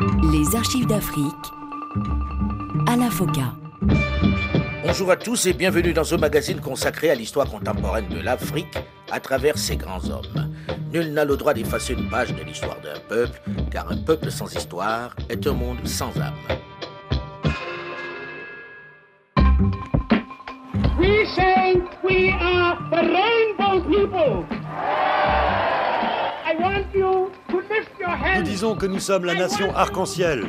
Les archives d'Afrique à la FOCA. Bonjour à tous et bienvenue dans ce magazine consacré à l'histoire contemporaine de l'Afrique à travers ses grands hommes. Nul n'a le droit d'effacer une page de l'histoire d'un peuple, car un peuple sans histoire est un monde sans âme. We say we are the rainbow people. I want you Nous disons que nous sommes la nation arc-en-ciel.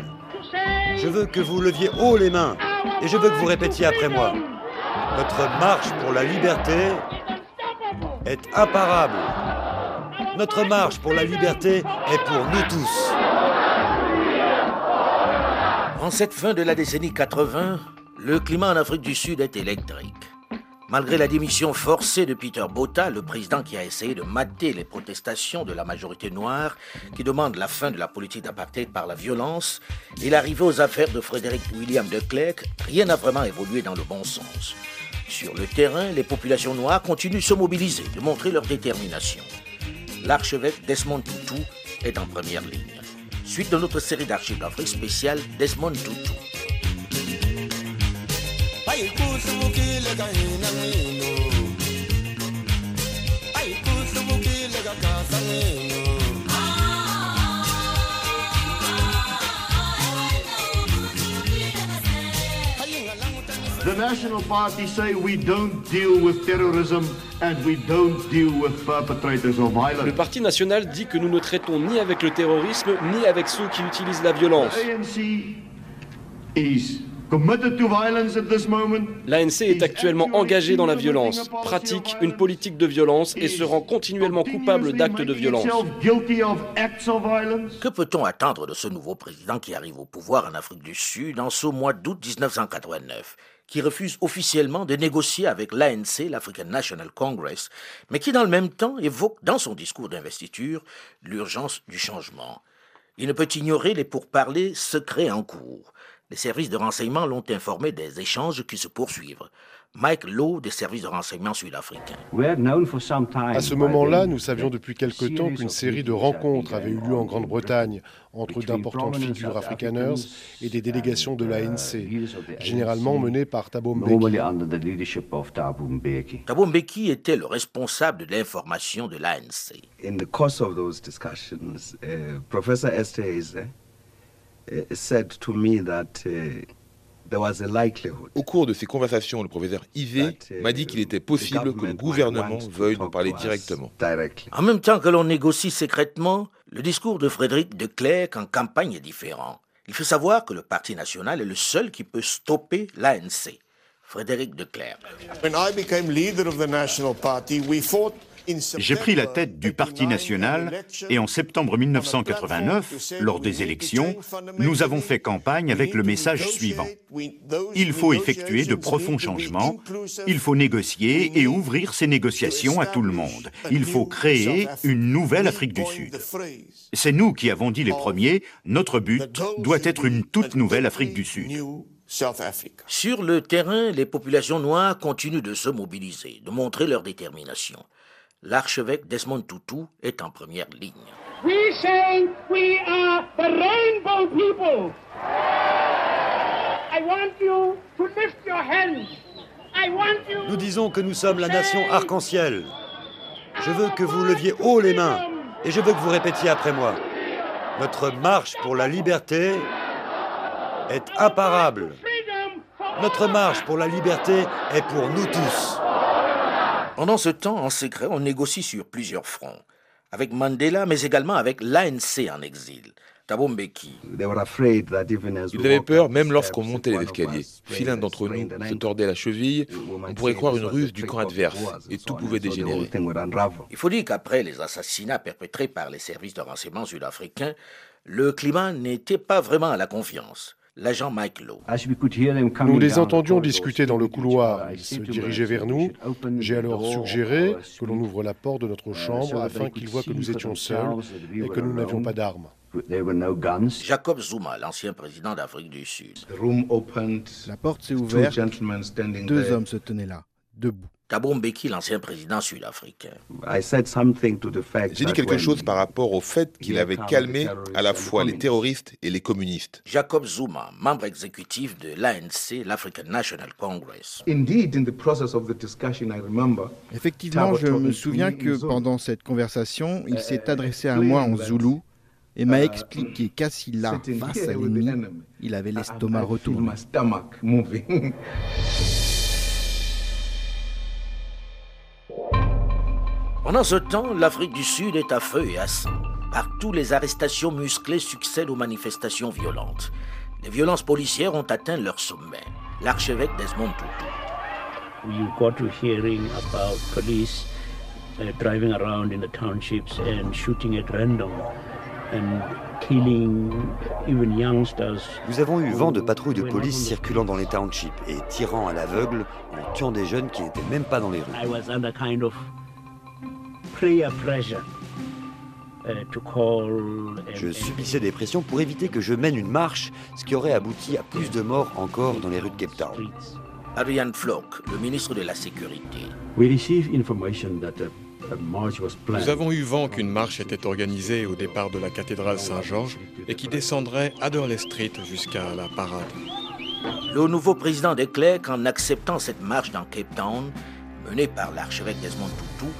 Je veux que vous leviez haut les mains et je veux que vous répétiez après moi. Notre marche pour la liberté est imparable. Notre marche pour la liberté est pour nous tous. En cette fin de la décennie 80, le climat en Afrique du Sud est électrique. Malgré la démission forcée de Peter Botha, le président qui a essayé de mater les protestations de la majorité noire qui demande la fin de la politique d'apartheid par la violence, et l'arrivée aux affaires de Frédéric William de Klerk, rien n'a vraiment évolué dans le bon sens. Sur le terrain, les populations noires continuent de se mobiliser, de montrer leur détermination. L'archevêque Desmond Tutu est en première ligne. Suite de notre série d'archives d'Afrique spéciale Desmond Tutu. The National Party say we don't deal with terrorism and we don't deal with perpetrators of Le violence. Parti national dit que nous ne traitons ni avec le terrorisme ni avec ceux qui utilisent la violence. ANC is committed to violence at this moment. L'ANC est actuellement engagé dans la violence, pratique une politique de violence et se rend continuellement coupable d'actes de violence. Que peut-on attendre de ce nouveau président qui arrive au pouvoir en Afrique du Sud en ce mois d'août 1989, qui refuse officiellement de négocier avec l'ANC, l'African National Congress, mais qui dans le même temps évoque dans son discours d'investiture l'urgence du changement? Il ne peut ignorer les pourparlers secrets en cours. Les services de renseignement l'ont informé des échanges qui se poursuivent. Mike Lowe des services de renseignement sud-africains. À ce moment-là, nous savions depuis quelque temps qu'une série de rencontres avait eu lieu en Grande-Bretagne entre d'importantes figures afrikaners et des délégations de l'ANC, généralement menées par Thabo Mbeki. Thabo Mbeki était le responsable de l'information de l'ANC. Said to me that uh, there was a likelihood. Au cours de ces conversations, le professeur Ivé uh, m'a dit qu'il était possible que le gouvernement veuille nous parler directement. Directly. En même temps que l'on négocie secrètement, le discours de Frédéric de Klerk en campagne est différent. Il faut savoir que le Parti national est le seul qui peut stopper l'ANC. Frédéric de Klerk. When I became leader of the National Party, we fought J'ai pris la tête du Parti 89 national et en septembre 1989, lors des élections, nous avons fait campagne avec le message suivant. Il faut effectuer de profonds changements, il faut négocier et ouvrir ces négociations à tout le monde. Il faut créer une nouvelle Afrique du Sud. C'est nous qui avons dit les premiers, notre but doit être une toute nouvelle Afrique du Sud. Sur le terrain, les populations noires continuent de se mobiliser, de montrer leur détermination. L'archevêque Desmond Tutu est en première ligne. We say we are the rainbow people. I want you to lift your hands. I want you Nous disons que nous sommes la nation arc-en-ciel. Je veux que vous leviez haut les mains et je veux que vous répétiez après moi. Notre marche pour la liberté est imparable. Notre marche pour la liberté est pour nous tous. Pendant ce temps, en secret, on négocie sur plusieurs fronts. Avec Mandela, mais également avec l'ANC en exil. Thabo Mbeki. They were afraid that even as we Ils avaient peur même lorsqu'on montait les escaliers. Si l'un d'entre nous se tordait la cheville, on pourrait croire une ruse du camp adverse et tout pouvait dégénérer. Il faut dire qu'après les assassinats perpétrés par les services de renseignement sud-africains, le climat n'était pas vraiment à la confiance. L'agent Mike Lowe. Nous les entendions discuter dans le couloir. Ils se dirigeaient vers nous. J'ai alors suggéré que l'on ouvre la porte de notre chambre afin qu'ils voient que nous étions seuls et que nous n'avions pas d'armes. Jacob Zuma, l'ancien président d'Afrique du Sud. La porte s'est ouverte. Deux hommes se tenaient là, debout. Thabo Mbeki, l'ancien président sud-africain. J'ai dit quelque chose par rapport au fait qu'il avait calmé à la fois les terroristes et les communistes. Jacob Zuma, membre exécutif de l'ANC, l'African National Congress. Effectivement, je me souviens que pendant cette conversation, il s'est adressé à moi en zoulou et m'a expliqué qu'assis là, face à l'ennemi, il avait l'estomac retourné. Pendant ce temps, l'Afrique du Sud est à feu et à sang. Partout, les arrestations musclées succèdent aux manifestations violentes. Les violences policières ont atteint leur sommet. L'archevêque Desmond Tutu. You got to hearing about police uh, driving around in the townships and shooting at random and killing even youngsters? Nous avons eu vent de patrouilles de police circulant dans les townships et tirant à l'aveugle en tuant des jeunes qui n'étaient même pas dans les rues. I was under kind of Je subissais des pressions pour éviter que je mène une marche, ce qui aurait abouti à plus de morts encore dans les rues de Cape Town. Adrian Flock, le ministre de la Sécurité. We received information that a, a march was planned. Nous avons eu vent qu'une marche était organisée au départ de la cathédrale Saint-Georges et qui descendrait Adderley Street jusqu'à la parade. Le nouveau président déclare qu'en acceptant cette marche dans Cape Town, menée par l'archevêque Desmond Tutu,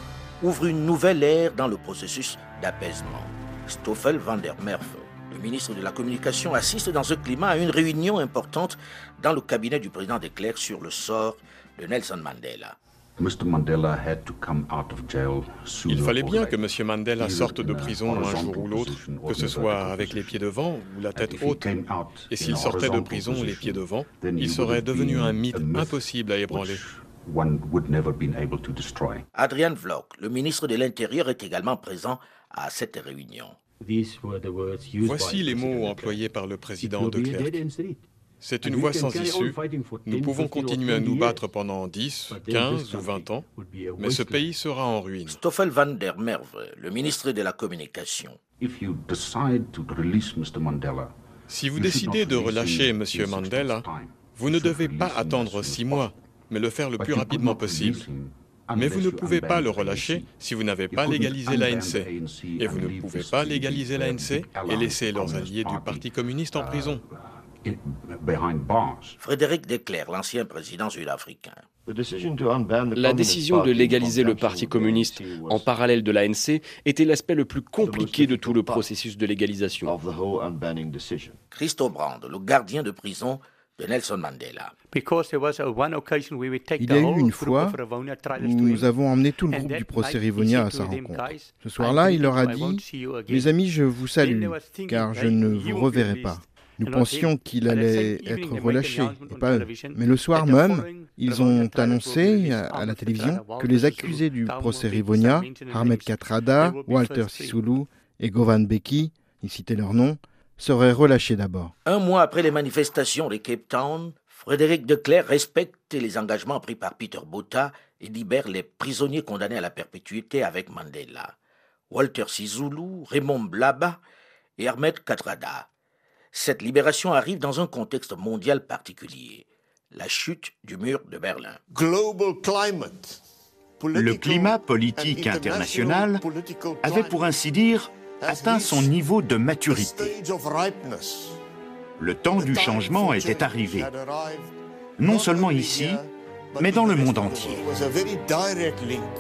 ouvre une nouvelle ère dans le processus d'apaisement. Stoffel van der Merwe, le ministre de la Communication, assiste dans ce climat à une réunion importante dans le cabinet du président de Klerk sur le sort de Nelson Mandela. Mr. Mandela had to come out of jail sooner Il fallait bien que M. Mandela sorte de prison un jour ou l'autre, que ce soit avec les pieds devant ou la tête if he haute. Et s'il sortait de prison les pieds devant, il serait would have devenu been un mythe a myth impossible à ébranler. One would never been able to destroy. Adrian Vlok, le ministre de l'Intérieur, est également présent à cette réunion. These were the words used Voici les mots employés par le président de Klerk. C'est une voie sans issue. Nous 10, pouvons 15 or continuer à 20 nous battre pendant 10, but then 15 this ou 20 ans, mais ce pays sera en ruine. Stoffel van der Merwe, le ministre de la Communication. If you decide to release Mr. Mandela, Si vous décidez de release relâcher M. Mandela, vous ne devez pas attendre six mois, mais le faire le plus rapidement possible. Mais vous ne pouvez pas le the relâcher si vous n'avez pas légalisé l'ANC. Et vous ne pouvez pas légaliser l'ANC et laisser leurs Communist alliés du Party, Parti communiste en uh, prison. Frédéric Declerc, l'ancien président sud-africain. La décision de légaliser le Parti communiste en parallèle de l'ANC était l'aspect le plus compliqué de tout le processus de légalisation. Christo Brand, le gardien de prison de Nelson Mandela. Il y a eu une fois où nous avons emmené tout le groupe du procès Rivonia à sa rencontre. Ce soir-là, il leur a dit Mes amis, je vous salue, car je ne vous reverrai pas. Nous pensions qu'il allait être relâché, et pas eux. Mais le soir même, ils ont annoncé à la télévision que les accusés du procès Rivonia, Ahmed Katrada, Walter Sisulu et Govan Beki, ils citaient leurs noms, seraient relâchés d'abord. Un mois après les manifestations de Cape Town, Frédéric Declerc respecte les engagements pris par Peter Botha et libère les prisonniers condamnés à la perpétuité avec Mandela. Walter Sisulu, Raymond Blaba et Ahmed Katrada. Cette libération arrive dans un contexte mondial particulier, la chute du mur de Berlin. Global climate. Le climat politique international avait, pour ainsi dire, atteint son niveau de maturité. Le temps du changement était arrivé, non seulement ici, mais dans le monde entier.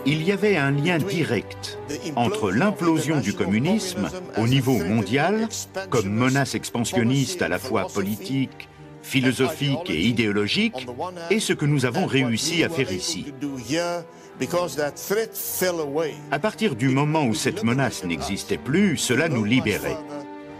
Il y avait un lien direct entre l'implosion du communisme au niveau mondial, comme menace expansionniste à la fois politique, philosophique et idéologique, et ce que nous avons réussi à faire ici. Do here because that threat fell away. À partir du moment où cette menace n'existait plus, cela nous libérait.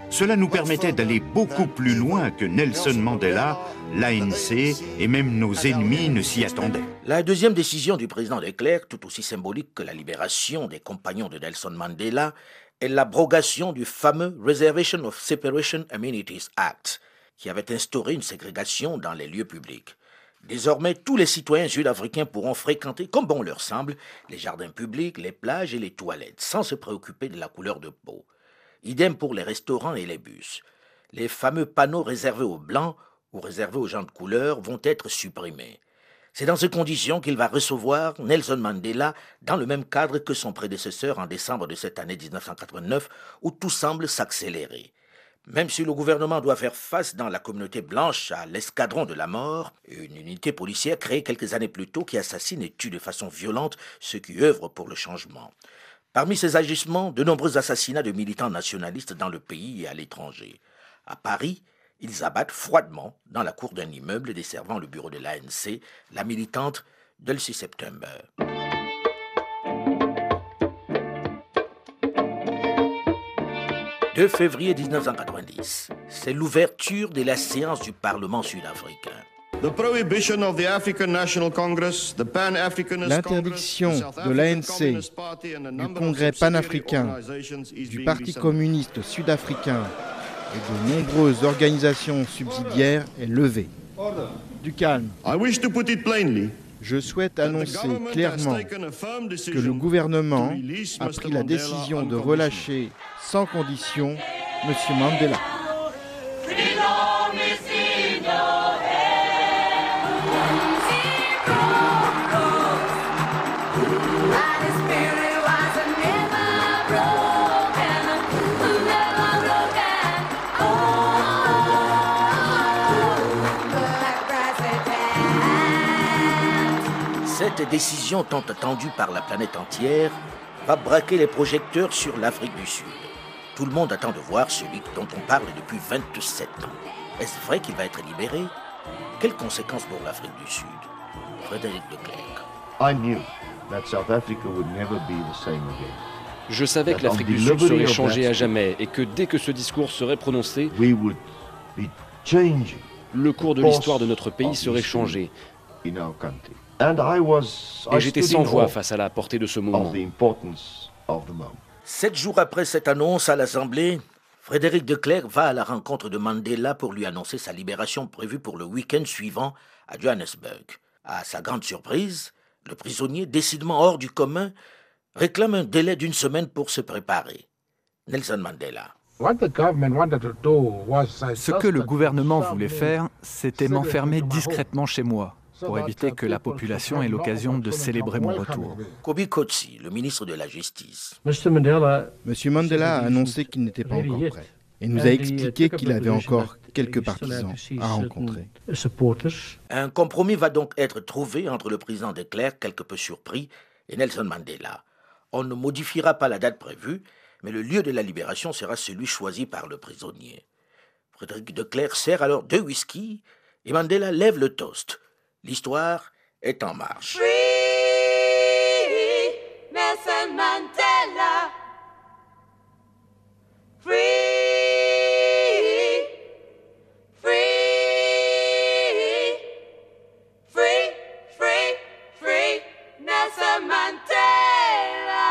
Cela nous permettait d'aller beaucoup plus loin que Nelson Mandela, l'ANC et même nos ennemis ne s'y attendaient. La deuxième décision du président de Klerk, tout aussi symbolique que la libération des compagnons de Nelson Mandela, est l'abrogation du fameux Reservation of Separation Amenities Act, qui avait instauré une ségrégation dans les lieux publics. Désormais, tous les citoyens sud-africains pourront fréquenter, comme bon leur semble, les jardins publics, les plages et les toilettes, sans se préoccuper de la couleur de peau. Idem pour les restaurants et les bus. Les fameux panneaux réservés aux blancs ou réservés aux gens de couleur vont être supprimés. C'est dans ces conditions qu'il va recevoir Nelson Mandela dans le même cadre que son prédécesseur en décembre de cette année 1989, où tout semble s'accélérer. Même si le gouvernement doit faire face dans la communauté blanche à l'escadron de la mort, une unité policière créée quelques années plus tôt qui assassine et tue de façon violente ceux qui œuvrent pour le changement. Parmi ces agissements, de nombreux assassinats de militants nationalistes dans le pays et à l'étranger. À Paris, ils abattent froidement dans la cour d'un immeuble desservant le bureau de l'ANC la militante Dulcie September. 2 février 1990. C'est l'ouverture de la séance du Parlement sud-africain. L'interdiction de l'ANC, du Congrès panafricain, du Parti communiste sud-africain et de nombreuses organisations subsidiaires est levée. Du calme. Je souhaite annoncer clairement que le gouvernement a pris la décision de relâcher sans condition M. Mandela. Cette décision tant attendue par la planète entière va braquer les projecteurs sur l'Afrique du Sud. Tout le monde attend de voir celui dont on parle depuis 27 ans. Est-ce vrai qu'il va être libéré? Quelles conséquences pour l'Afrique du Sud? Frédéric de Klerk. Je savais que l'Afrique du Sud serait changée à jamais et que dès que ce discours serait prononcé, le cours de l'histoire de notre pays serait changé. Et j'étais sans voix face à la portée de ce moment. Sept jours après cette annonce à l'Assemblée, Frédéric de Klerk va à la rencontre de Mandela pour lui annoncer sa libération prévue pour le week-end suivant à Johannesburg. À sa grande surprise, le prisonnier, décidément hors du commun, réclame un délai d'une semaine pour se préparer. Nelson Mandela. Ce que le gouvernement voulait faire, c'était m'enfermer discrètement chez moi pour éviter que la population ait l'occasion de célébrer mon retour. Kobi Kotsi, le ministre de la Justice. Monsieur Mandela a annoncé qu'il n'était pas encore prêt et nous a expliqué qu'il avait encore quelques partisans à rencontrer. Un compromis va donc être trouvé entre le président de Klerk, quelque peu surpris, et Nelson Mandela. On ne modifiera pas la date prévue, mais le lieu de la libération sera celui choisi par le prisonnier. Frédéric de Klerk sert alors deux whisky et Mandela lève le toast. L'histoire est en marche. Free Nelson Mandela. Free. Free. Free. Free. Free. Nelson Mandela.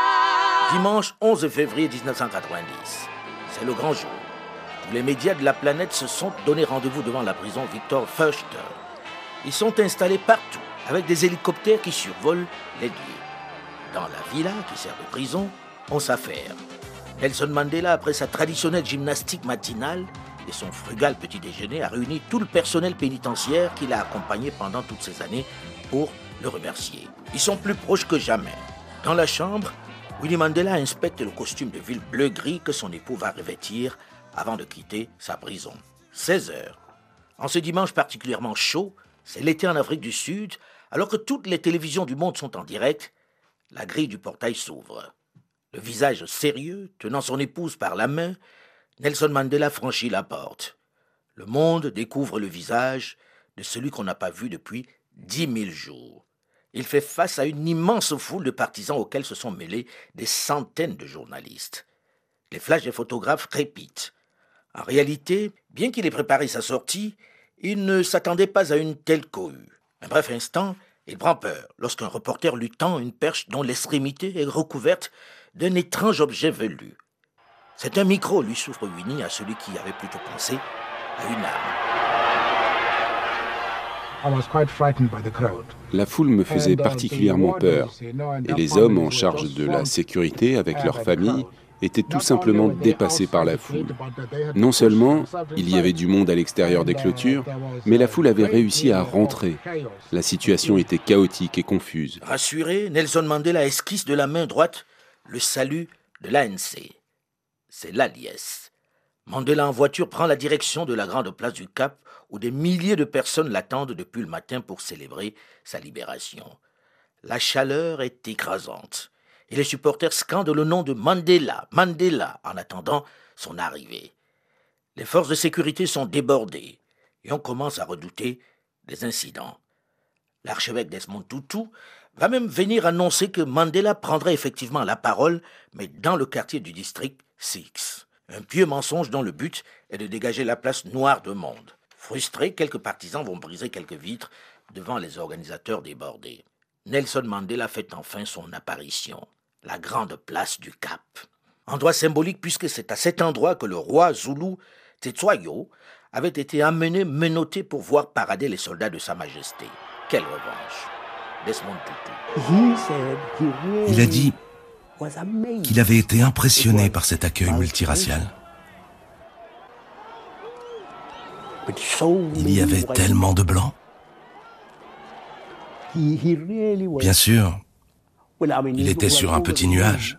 Dimanche 11 février 1990. C'est le grand jour. Tous les médias de la planète se sont donné rendez-vous devant la prison Victor Fuster ils sont installés partout, avec des hélicoptères qui survolent les lieux. Dans la villa qui sert de prison, on s'affaire. Nelson Mandela, après sa traditionnelle gymnastique matinale et son frugal petit déjeuner, a réuni tout le personnel pénitentiaire qui l'a accompagné pendant toutes ces années pour le remercier. Ils sont plus proches que jamais. Dans la chambre, Willy Mandela inspecte le costume de ville bleu-gris que son époux va revêtir avant de quitter sa prison. 16 heures. En ce dimanche particulièrement chaud, c'est l'été en Afrique du Sud, alors que toutes les télévisions du monde sont en direct, la grille du portail s'ouvre. Le visage sérieux, tenant son épouse par la main, Nelson Mandela franchit la porte. Le monde découvre le visage de celui qu'on n'a pas vu depuis dix mille jours. Il fait face à une immense foule de partisans auxquels se sont mêlés des centaines de journalistes. Les flashs des photographes crépitent. En réalité, bien qu'il ait préparé sa sortie, il ne s'attendait pas à une telle cohue. Un bref instant, il prend peur lorsqu'un reporter lui tend une perche dont l'extrémité est recouverte d'un étrange objet velu. C'est un micro, lui souffre Winnie à celui qui avait plutôt pensé à une arme. La foule me faisait particulièrement peur, et les hommes en charge de la sécurité avec leurs familles était tout simplement dépassé par la foule. Non seulement il y avait du monde à l'extérieur des clôtures, mais la foule avait réussi à rentrer. La situation était chaotique et confuse. Rassuré, Nelson Mandela esquisse de la main droite le salut de l'ANC. C'est l'Aliès. Mandela en voiture prend la direction de la grande place du Cap où des milliers de personnes l'attendent depuis le matin pour célébrer sa libération. La chaleur est écrasante et les supporters scandent le nom de Mandela, Mandela, en attendant son arrivée. Les forces de sécurité sont débordées et on commence à redouter des incidents. L'archevêque Desmond Tutu va même venir annoncer que Mandela prendrait effectivement la parole, mais dans le quartier du district 6. Un pieux mensonge dont le but est de dégager la place noire de monde. Frustrés, quelques partisans vont briser quelques vitres devant les organisateurs débordés. Nelson Mandela fait enfin son apparition, la grande place du Cap. Endroit symbolique puisque c'est à cet endroit que le roi Zulu Tetsuayo avait été amené menotté pour voir parader les soldats de Sa Majesté. Quelle revanche Desmond Tutu. Il a dit qu'il avait été impressionné par cet accueil multiracial. Il y avait tellement de blancs. Bien sûr, il était sur un petit nuage.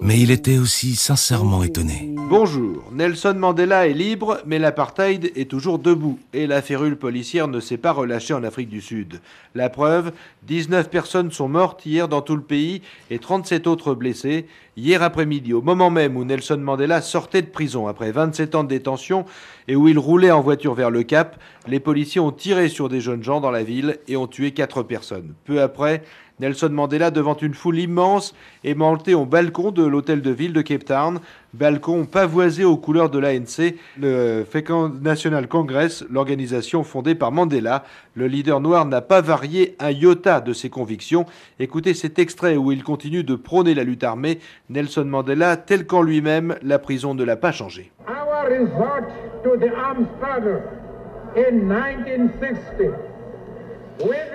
Mais il était aussi sincèrement étonné. Bonjour, Nelson Mandela est libre, mais l'apartheid est toujours debout et la férule policière ne s'est pas relâchée en Afrique du Sud. La preuve, 19 personnes sont mortes hier dans tout le pays et 37 autres blessées. Hier après-midi, au moment même où Nelson Mandela sortait de prison après 27 ans de détention et où il roulait en voiture vers le Cap, les policiers ont tiré sur des jeunes gens dans la ville et ont tué 4 personnes. Peu après, Nelson Mandela devant une foule immense est monté au balcon de l'hôtel de ville de Cape Town, balcon pavoisé aux couleurs de l'ANC, le National Congress, l'organisation fondée par Mandela. Le leader noir n'a pas varié un iota de ses convictions. Écoutez cet extrait où il continue de prôner la lutte armée. Nelson Mandela, tel qu'en lui-même, la prison ne l'a pas changé.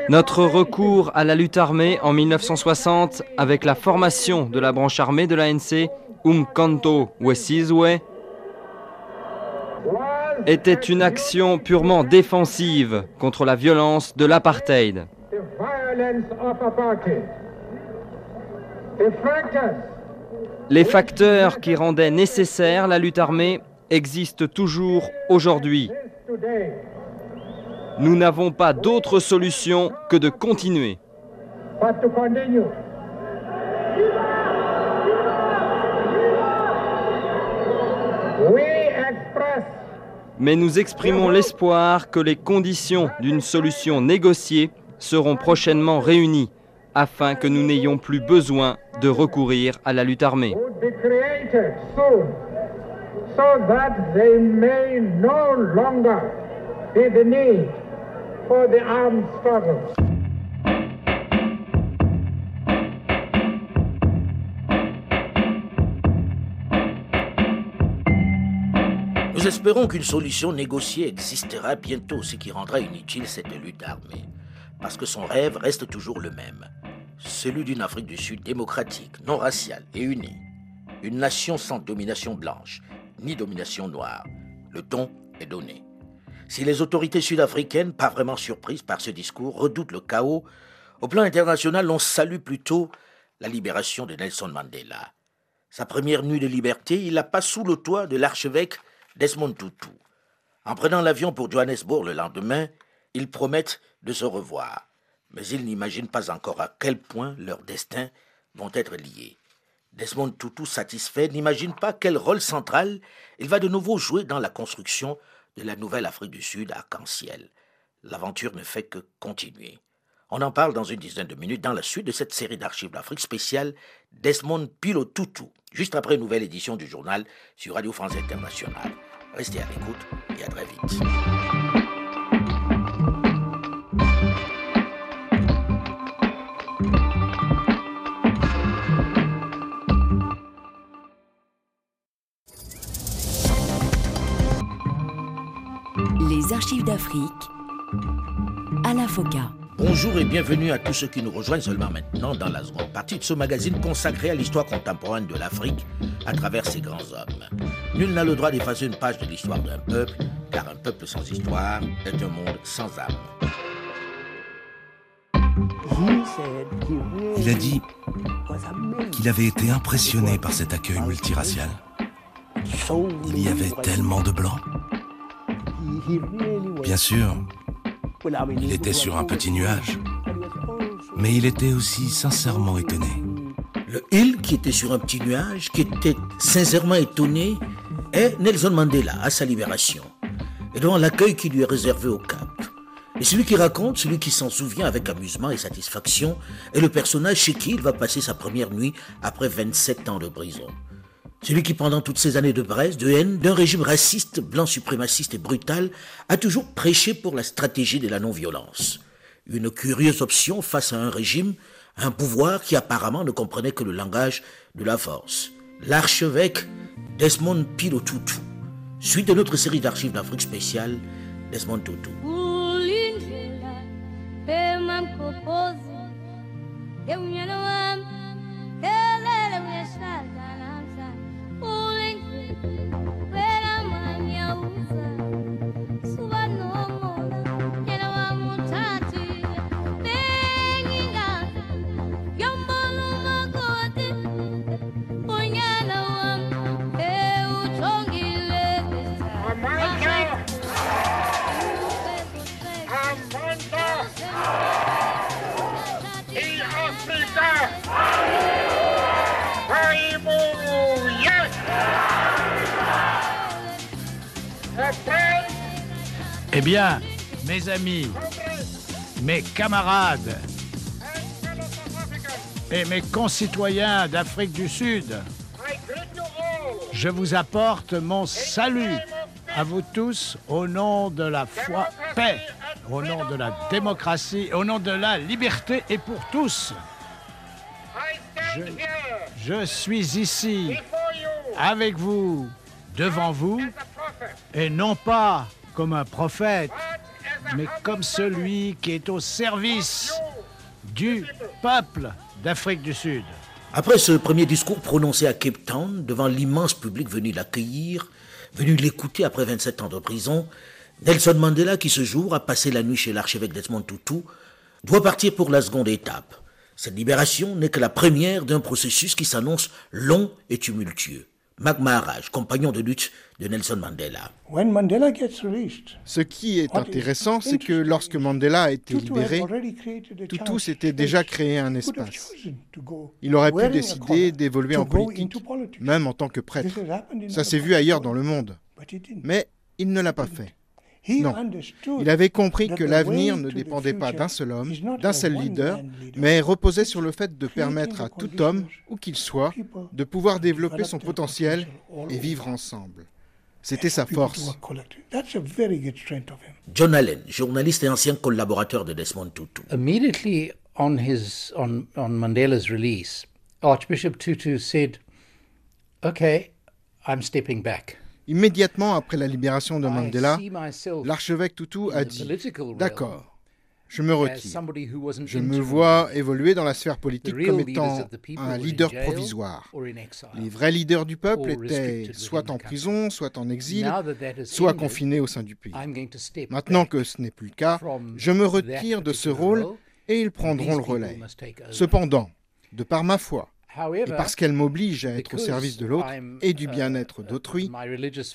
Notre recours à la lutte armée en 1960 avec la formation de la branche armée de l'ANC, Umkanto Wesizwe, était une action purement défensive contre la violence de l'apartheid. Les facteurs qui rendaient nécessaire la lutte armée existent toujours aujourd'hui. Nous n'avons pas d'autre solution que de continuer. Mais nous exprimons l'espoir que les conditions d'une solution négociée seront prochainement réunies afin que nous n'ayons plus besoin de recourir à la lutte armée. Nous espérons qu'une solution négociée existera bientôt, ce qui rendra inutile cette lutte armée. Parce que son rêve reste toujours le même. Celui d'une Afrique du Sud démocratique, non raciale et unie. Une nation sans domination blanche, ni domination noire. Le ton est donné. Si les autorités sud-africaines, pas vraiment surprises par ce discours, redoutent le chaos, au plan international, on salue plutôt la libération de Nelson Mandela. Sa première nuit de liberté, il la passe sous le toit de l'archevêque Desmond Tutu. En prenant l'avion pour Johannesburg le lendemain, ils promettent de se revoir, mais ils n'imaginent pas encore à quel point leurs destins vont être liés. Desmond Tutu, satisfait, n'imagine pas quel rôle central il va de nouveau jouer dans la construction de la nouvelle Afrique du Sud arc-en-ciel. L'aventure ne fait que continuer. On en parle dans une dizaine de minutes dans la suite de cette série d'archives d'Afrique spéciale Desmond Pilo Tutu, juste après une nouvelle édition du journal sur Radio France Internationale. Restez à l'écoute et à très vite. Archives d'Afrique, à la FOCA. Bonjour et bienvenue à tous ceux qui nous rejoignent seulement maintenant dans la seconde partie de ce magazine consacré à l'histoire contemporaine de l'Afrique à travers ses grands hommes. Nul n'a le droit d'effacer une page de l'histoire d'un peuple, car un peuple sans histoire est un monde sans âme. Il a dit qu'il avait été impressionné par cet accueil multiracial. Il y avait tellement de blancs. Bien sûr, il était sur un petit nuage, mais il était aussi sincèrement étonné. Le il qui était sur un petit nuage, qui était sincèrement étonné, est Nelson Mandela à sa libération, et devant l'accueil qui lui est réservé au Cap. Et celui qui raconte, celui qui s'en souvient avec amusement et satisfaction, est le personnage chez qui il va passer sa première nuit après 27 ans de prison. Celui qui, pendant toutes ces années de Brest, de haine, d'un régime raciste, blanc suprémaciste et brutal, a toujours prêché pour la stratégie de la non-violence. Une curieuse option face à un régime, un pouvoir qui apparemment ne comprenait que le langage de la force. L'archevêque Desmond Pilotutu. Suite de notre série d'archives d'Afrique spéciale, Desmond Tutu. Bien, mes amis, mes camarades et mes concitoyens d'Afrique du Sud, je vous apporte mon salut à vous tous au nom de la foi, paix, au nom de la démocratie, au nom de la liberté et pour tous. Je, je suis ici avec vous, devant vous, et non pas comme un prophète, mais comme celui qui est au service du peuple d'Afrique du Sud. Après ce premier discours prononcé à Cape Town devant l'immense public venu l'accueillir, venu l'écouter après 27 ans de prison, Nelson Mandela, qui ce jour a passé la nuit chez l'archevêque Desmond Tutu, doit partir pour la seconde étape. Cette libération n'est que la première d'un processus qui s'annonce long et tumultueux. Maharaj, compagnon de lutte de Nelson Mandela. Ce qui est intéressant, c'est que lorsque Mandela a été libéré, Tutu s'était déjà créé un espace. Il aurait pu décider d'évoluer en politique, même en tant que prêtre. Ça s'est vu ailleurs dans le monde. Mais il ne l'a pas fait. Non, il avait compris que l'avenir ne dépendait pas d'un seul homme, d'un seul leader, mais reposait sur le fait de permettre à tout homme, où qu'il soit, de pouvoir développer son potentiel et vivre ensemble. C'était sa force. John Allen, journaliste et ancien collaborateur de Desmond Tutu. Immediately on his on, on Mandela's release, Archbishop Tutu said, "Okay, I'm stepping back." Immédiatement après la libération de Mandela, l'archevêque Tutu a dit D'accord, je me retire. Je me vois évoluer dans la sphère politique comme étant un leader provisoire. Les vrais leaders du peuple étaient soit en prison, soit en exil, soit confinés au sein du pays. Maintenant que ce n'est plus le cas, je me retire de ce rôle et ils prendront le relais. Cependant, de par ma foi, et parce qu'elle m'oblige à être au service de l'autre et du bien-être d'autrui,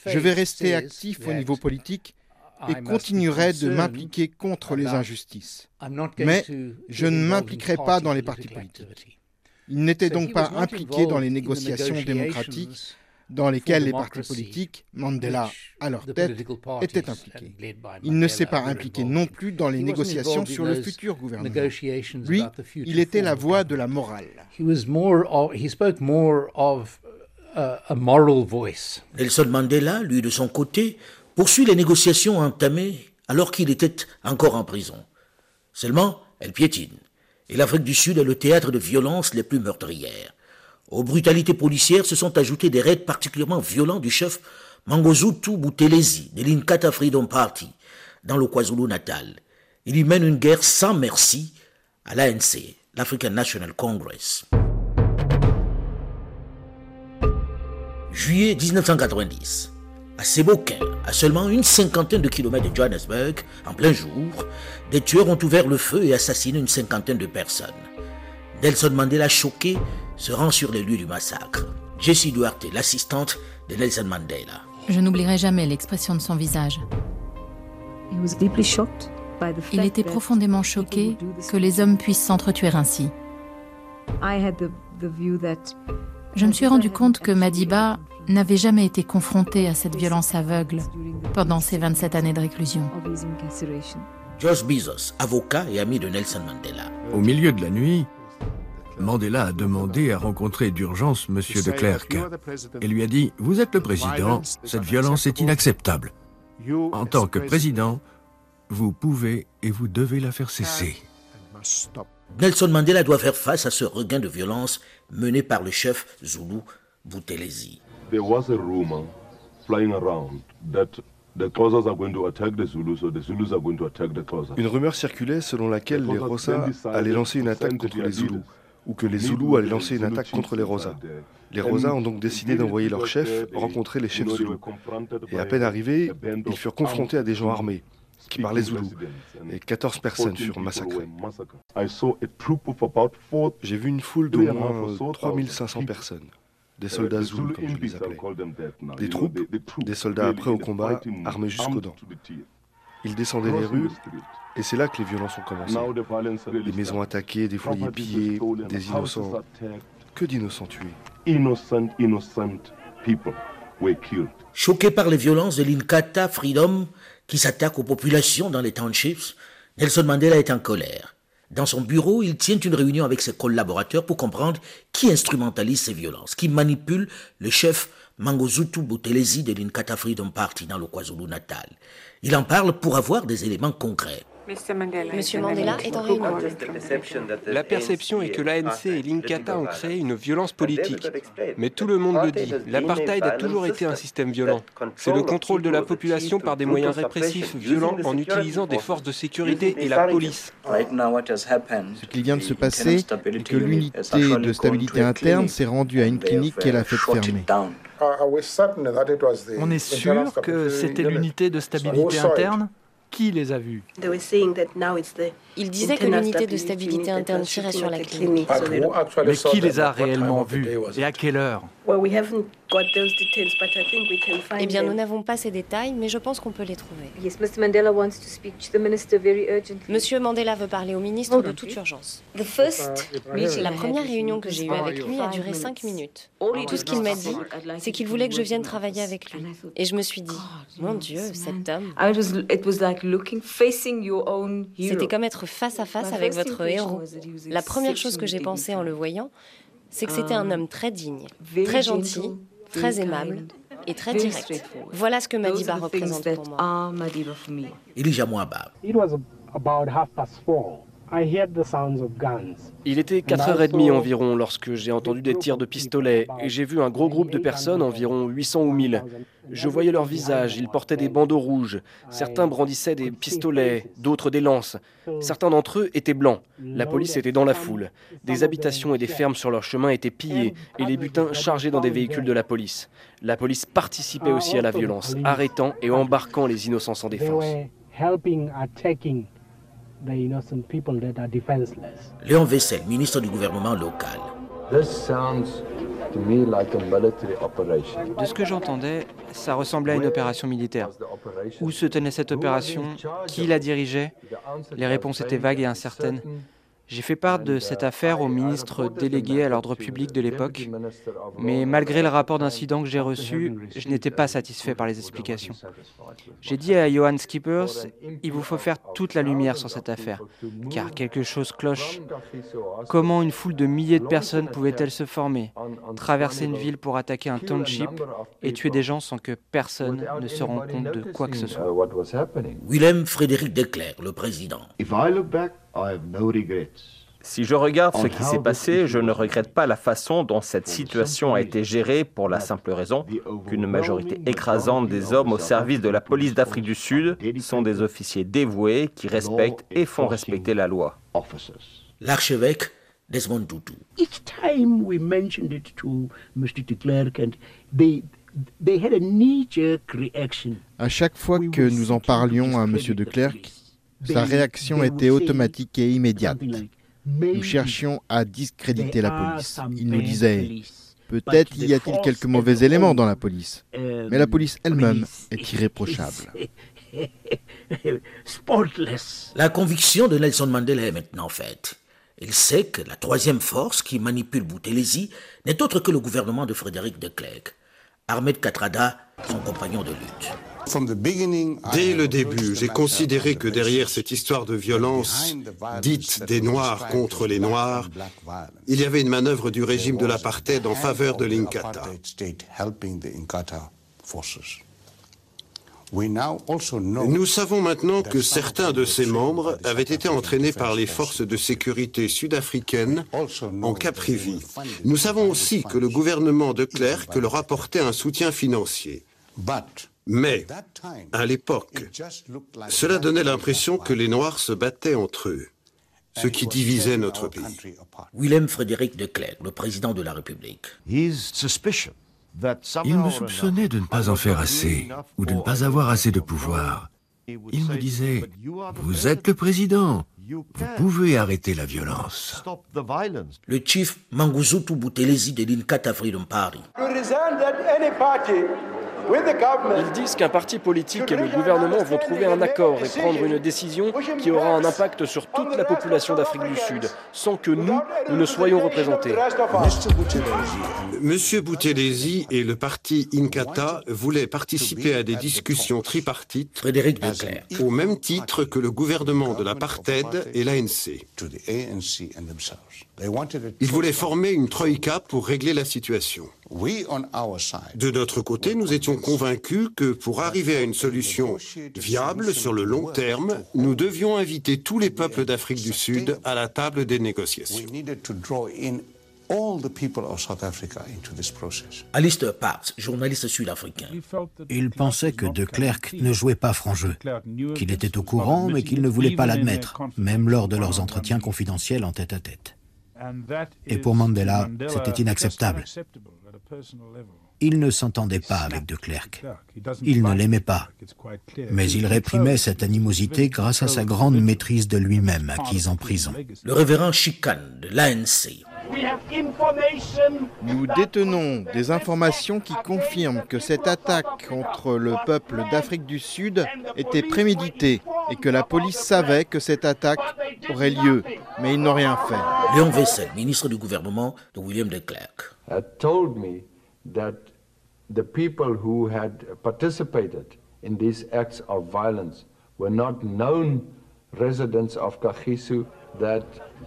je vais rester actif au niveau politique et continuerai de m'impliquer contre les injustices. Mais je ne m'impliquerai pas dans les partis politiques. Il n'était donc pas impliqué dans les négociations démocratiques dans lesquels les partis politiques, Mandela à leur tête, étaient impliqués. Il ne s'est pas impliqué non plus dans les négociations sur le futur gouvernement. Lui, il était la voix de la morale. Nelson Mandela, lui de son côté, poursuit les négociations entamées alors qu'il était encore en prison. Seulement, elle piétine. Et l'Afrique du Sud est le théâtre de violences les plus meurtrières. Aux brutalités policières se sont ajoutés des raids particulièrement violents du chef Mangosuthu Buthelezi de l'Inkatha Freedom Party dans le KwaZulu-Natal. Il y mène une guerre sans merci à l'ANC, l'African National Congress. Juillet 1990. À Seboquin, à seulement une cinquantaine de kilomètres de Johannesburg, en plein jour, des tueurs ont ouvert le feu et assassiné une cinquantaine de personnes. Nelson Mandela, choqué, se rend sur les lieux du massacre. Jessie Duarte, l'assistante de Nelson Mandela. Je n'oublierai jamais l'expression de son visage. Il était profondément choqué que les hommes puissent s'entretuer ainsi. Je me suis rendu compte que Madiba n'avait jamais été confronté à cette violence aveugle pendant ses 27 années de réclusion. Josh Bezos, avocat et ami de Nelson Mandela. Au milieu de la nuit, Mandela a demandé à rencontrer d'urgence M. de Klerk et lui a dit Vous êtes le président, cette violence est inacceptable. En tant que président, vous pouvez et vous devez la faire cesser. Nelson Mandela doit faire face à ce regain de violence mené par le chef Zulu Buthelezi. Une rumeur circulait selon laquelle les Rosas allaient lancer une attaque contre les Zoulous ou que les Zoulous allaient lancer une attaque contre les Rosas. Les Rosas ont donc décidé d'envoyer leur chef rencontrer les chefs Zoulous. Et à peine arrivés, ils furent confrontés à des gens armés qui parlaient Zoulou, et 14 personnes furent massacrées. J'ai vu une foule d'au moins 3500 personnes, des soldats Zoulous comme je les appelais, des troupes, des soldats prêts au combat, armés jusqu'aux dents. Ils descendaient les rues, et c'est là que les violences ont commencé. Des maisons attaquées, des foyers pillés, des innocents. Que d'innocents tués Choqué par les violences de l'Inkatha Freedom, qui s'attaque aux populations dans les townships, Nelson Mandela est en colère. Dans son bureau, il tient une réunion avec ses collaborateurs pour comprendre qui instrumentalise ces violences, qui manipule le chef Mangozutu Buthelezi de l'Inkatha Freedom Party dans le KwaZulu-Natal. Il en parle pour avoir des éléments concrets. Monsieur Mandela est en réunion. La perception est que l'ANC et l'Inkatha ont créé une violence politique. Mais tout le monde le dit, l'apartheid a toujours été un système violent. C'est le contrôle de la population par des moyens répressifs violents en utilisant des forces de sécurité et la police. Ce qui vient de se passer est que l'unité de stabilité interne s'est rendue à une clinique qu'elle a fait fermer. On est sûr que c'était l'unité de stabilité interne? Qui les a vus? Ils disaient que l'unité de stabilité interne tirait sur la clinique. Mais qui les a réellement vus? et à quelle heure? Eh bien, nous n'avons pas ces détails, mais je pense qu'on peut les trouver. Monsieur Mandela veut parler au ministre de toute urgence. La première réunion que j'ai eue avec lui a duré cinq minutes. Tout ce qu'il m'a dit, c'est qu'il voulait que je vienne travailler avec lui. Et je me suis dit, mon Dieu, cet homme. C'était comme être face à face avec votre héros. La première chose que j'ai pensé en le voyant, c'est que c'était un homme très digne, très gentil, très aimable et très direct. Voilà ce que Madiba représente pour moi. Elijah Mouaba. Il était 4h30 environ lorsque j'ai entendu des tirs de pistolet et j'ai vu un gros groupe de personnes, environ 800 ou 1000. Je voyais leurs visages, ils portaient des bandeaux rouges. Certains brandissaient des pistolets, d'autres des lances. Certains d'entre eux étaient blancs. La police était dans la foule. Des habitations et des fermes sur leur chemin étaient pillées et les butins chargés dans des véhicules de la police. La police participait aussi à la violence, arrêtant et embarquant les innocents sans défense. Léon Vessel, ministre du gouvernement local. De ce que j'entendais, ça ressemblait à une opération militaire. Où se tenait cette opération? Qui la dirigeait? Les réponses étaient vagues et incertaines. J'ai fait part de cette affaire au ministre délégué à l'ordre public de l'époque, mais malgré le rapport d'incident que j'ai reçu, je n'étais pas satisfait par les explications. J'ai dit à Johan Skippers, il vous faut faire toute la lumière sur cette affaire, car quelque chose cloche. Comment une foule de milliers de personnes pouvait-elle se former, traverser une ville pour attaquer un township et tuer des gens sans que personne ne se rende compte de quoi que ce soit? Willem Frédéric Declerc, le président. Si je regarde ce qui s'est passé, je ne regrette pas la façon dont cette situation a été gérée pour la simple raison qu'une majorité écrasante des hommes au service de la police d'Afrique du Sud sont des officiers dévoués qui respectent et font respecter la loi. L'archevêque Desmond Tutu. À chaque fois que nous en parlions à M. de Klerk, sa réaction était automatique et immédiate. Nous cherchions à discréditer la police. Il nous disait Peut-être y a-t-il quelques mauvais éléments dans la police, mais la police elle-même est irréprochable. La conviction de Nelson Mandela est maintenant faite. Il sait que la troisième force qui manipule Boutelesi n'est autre que le gouvernement de Frédéric de Klerk, Ahmed Katrada, son compagnon de lutte. Dès le début, j'ai considéré que derrière cette histoire de violence, dite des Noirs contre les Noirs, il y avait une manœuvre du régime de l'apartheid en faveur de l'Inkatha. Nous savons maintenant que certains de ses membres avaient été entraînés par les forces de sécurité sud-africaines en Caprivi. Nous savons aussi que le gouvernement de Klerk leur apportait un soutien financier. Mais, à l'époque, cela donnait l'impression que les Noirs se battaient entre eux, ce qui divisait notre pays. Willem Frédéric de Klerk, le président de la République. Il me soupçonnait de ne pas en faire assez, ou de ne pas avoir assez de pouvoir. Il me disait, vous êtes le président, vous pouvez arrêter la violence. Le chief Manguzutu Buthelezi de l'Inkatha Freedom Party. Ils disent qu'un parti politique et le gouvernement vont trouver un accord et prendre une décision qui aura un impact sur toute la population d'Afrique du Sud, sans que nous, nous ne soyons représentés. Monsieur Boutelesi. Et le parti Inkatha voulaient participer à des discussions tripartites Frédéric au même titre que le gouvernement de l'apartheid et l'ANC. Ils voulaient former une troïka pour régler la situation. De notre côté, nous étions convaincus que pour arriver à une solution viable sur le long terme, nous devions inviter tous les peuples d'Afrique du Sud à la table des négociations. Alistair Parks, journaliste sud-africain. Il pensait que de Klerk ne jouait pas franc jeu, qu'il était au courant mais qu'il ne voulait pas l'admettre, même lors de leurs entretiens confidentiels en tête à tête. Et pour Mandela, c'était inacceptable. Il ne s'entendait pas avec de Klerk. Il ne l'aimait pas. Mais il réprimait cette animosité grâce à sa grande maîtrise de lui-même, acquise en prison. Le révérend Chican de l'ANC. Nous détenons des informations qui confirment que cette attaque contre le peuple d'Afrique du Sud était préméditée et que la police savait que cette attaque aurait lieu, mais ils n'ont rien fait. Léon Vessel, ministre du gouvernement de William de Klerk. told me that the people who had participated in these acts of violence were not known residents of Kagisu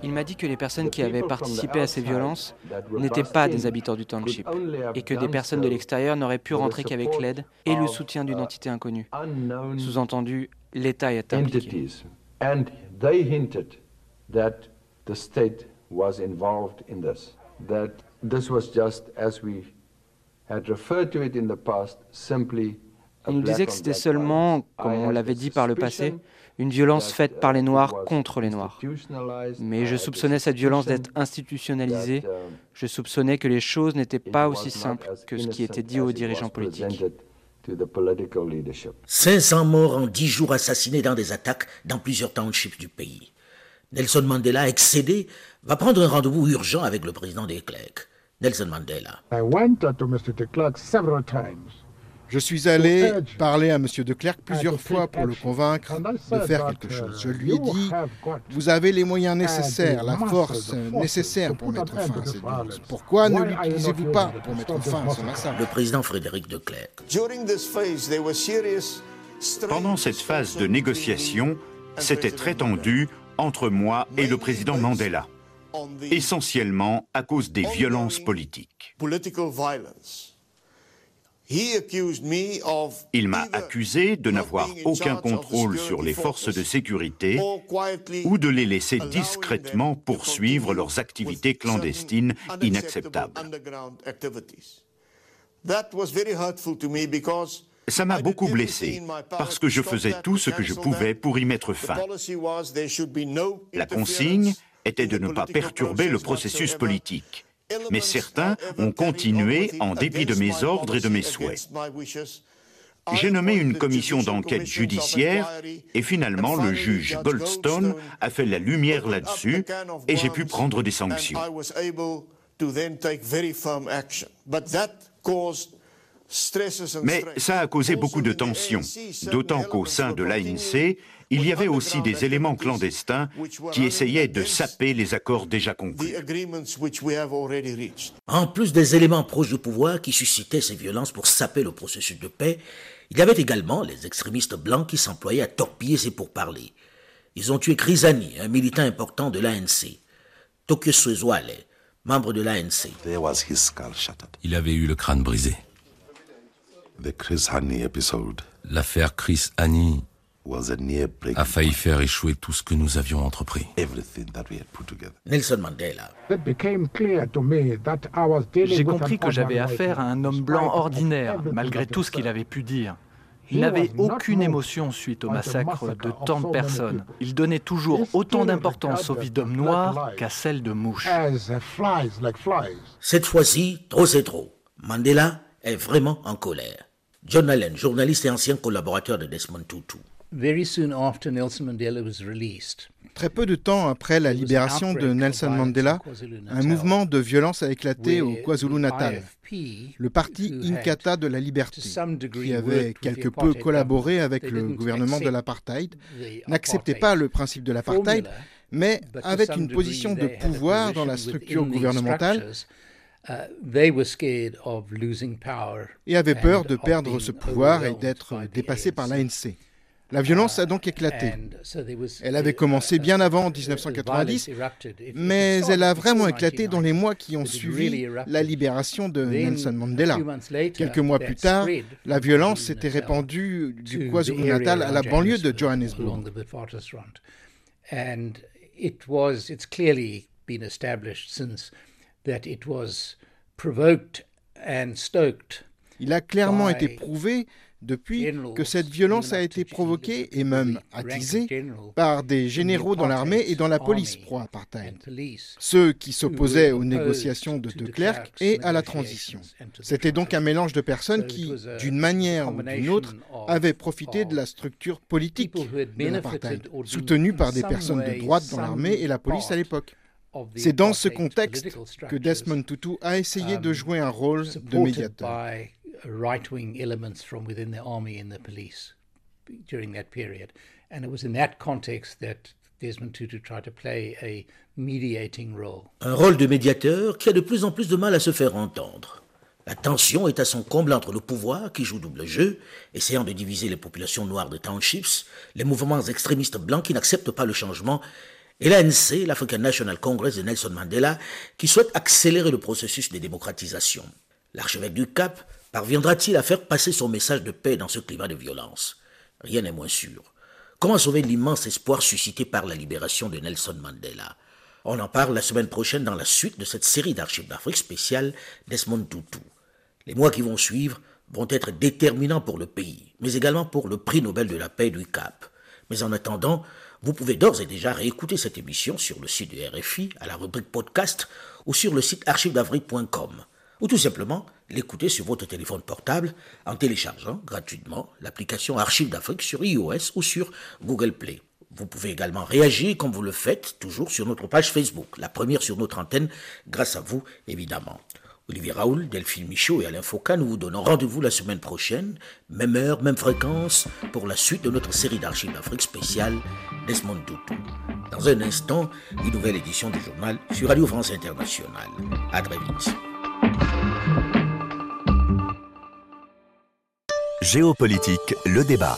il m'a dit que les personnes qui avaient participé à ces violences n'étaient pas des habitants du township et que des personnes de l'extérieur n'auraient pu rentrer qu'avec l'aide et le soutien d'une entité inconnue. Sous-entendu, l'État est impliqué. Il nous disait que c'était seulement, comme on l'avait dit par le passé, une violence faite par les Noirs contre les Noirs. Mais je soupçonnais cette violence d'être institutionnalisée. Je soupçonnais que les choses n'étaient pas aussi simples que ce qui était dit aux dirigeants politiques. 500 morts en 10 jours assassinés dans des attaques dans plusieurs townships du pays. Nelson Mandela, excédé, va prendre un rendez-vous urgent avec le président des Clercs, Nelson Mandela. Je suis allé parler à M. de Klerk plusieurs fois pour le convaincre de faire quelque chose. Je lui ai dit, vous avez les moyens nécessaires, la force nécessaire pour mettre fin à cette violence. Pourquoi ne l'utilisez-vous pas pour mettre fin à ce massacre? Le président Frédéric de Klerk. Pendant cette phase de négociation, c'était très tendu entre moi et le président Mandela, essentiellement à cause des violences politiques. Il m'a accusé de n'avoir aucun contrôle sur les forces de sécurité ou de les laisser discrètement poursuivre leurs activités clandestines inacceptables. Ça m'a beaucoup blessé parce que je faisais tout ce que je pouvais pour y mettre fin. La consigne était de ne pas perturber le processus politique mais certains ont continué en dépit de mes ordres et de mes souhaits. J'ai nommé une commission d'enquête judiciaire et finalement le juge Goldstone a fait la lumière là-dessus et j'ai pu prendre des sanctions. Mais ça a causé beaucoup de tensions, d'autant qu'au sein de l'ANC, il y avait aussi des éléments clandestins qui essayaient de saper les accords déjà conclus. En plus des éléments proches du pouvoir qui suscitaient ces violences pour saper le processus de paix, il y avait également les extrémistes blancs qui s'employaient à torpiller ces pourparlers. Ils ont tué Chris un militant important de l'ANC. Tokyo Suezwale, membre de l'ANC. Il avait eu le crâne brisé. L'affaire Chris Hani a failli faire échouer tout ce que nous avions entrepris. Nelson Mandela. J'ai compris que j'avais affaire à un homme blanc ordinaire, malgré tout ce qu'il avait pu dire. Il n'avait aucune émotion suite au massacre de tant de personnes. Il donnait toujours autant d'importance aux vies d'hommes noirs qu'à celles de mouches. Cette fois-ci, trop c'est trop. Mandela est vraiment en colère. John Allen, journaliste et ancien collaborateur de Desmond Tutu. Très peu de temps après la libération de Nelson Mandela, un mouvement de violence a éclaté au KwaZulu-Natal. Le parti Inkatha de la liberté, qui avait quelque peu collaboré avec le gouvernement de l'apartheid, n'acceptait pas le principe de l'apartheid, mais avait une position de pouvoir dans la structure gouvernementale uh, et avait peur de perdre ce pouvoir et d'être dépassé par l'ANC. La violence a donc éclaté. Elle avait commencé bien avant 1990, mais elle a vraiment éclaté dans les mois qui ont suivi la libération de Nelson Mandela. Quelques mois plus tard, la violence s'était répandue du KwaZulu-Natal à la banlieue de Johannesburg. Il a clairement été prouvé depuis que cette violence a été provoquée et même attisée par des généraux dans l'armée et dans la police pro-apartheid, ceux qui s'opposaient aux négociations de De Klerk et à la transition. C'était donc un mélange de personnes qui, d'une manière ou d'une autre, avaient profité de la structure politique de l'apartheid, soutenue par des personnes de droite dans l'armée et la police à l'époque. C'est dans ce contexte que Desmond Tutu a essayé de jouer un rôle de médiateur right-wing elements from within the army and the police during that period. And it was in that context that Desmond Tutu tried to play a mediating role. Un rôle de médiateur qui a de plus en plus de mal à se faire entendre. La tension est à son comble entre le pouvoir, qui joue double jeu, essayant de diviser les populations noires de townships, les mouvements extrémistes blancs qui n'acceptent pas le changement, et l'ANC, l'African National Congress de Nelson Mandela, qui souhaite accélérer le processus de démocratisation. L'archevêque du Cap Parviendra-t-il à faire passer son message de paix dans ce climat de violence? Rien n'est moins sûr. Comment sauver l'immense espoir suscité par la libération de Nelson Mandela? On en parle la semaine prochaine dans la suite de cette série d'archives d'Afrique spéciale Desmond Tutu. Les mois qui vont suivre vont être déterminants pour le pays, mais également pour le prix Nobel de la paix du Cap. Mais en attendant, vous pouvez d'ores et déjà réécouter cette émission sur le site de RFI, à la rubrique podcast, ou sur le site archivesdafrique.com ou tout simplement l'écouter sur votre téléphone portable en téléchargeant gratuitement l'application Archives d'Afrique sur iOS ou sur Google Play. Vous pouvez également réagir comme vous le faites toujours sur notre page Facebook, la première sur notre antenne, grâce à vous évidemment. Olivier Raoul, Delphine Michaud et Alain Foucault, nous vous donnons rendez-vous la semaine prochaine, même heure, même fréquence, pour la suite de notre série d'archives d'Afrique spéciale Desmond Tutu. Dans un instant, une nouvelle édition du journal sur Radio France Internationale. À très vite. Géopolitique, le débat.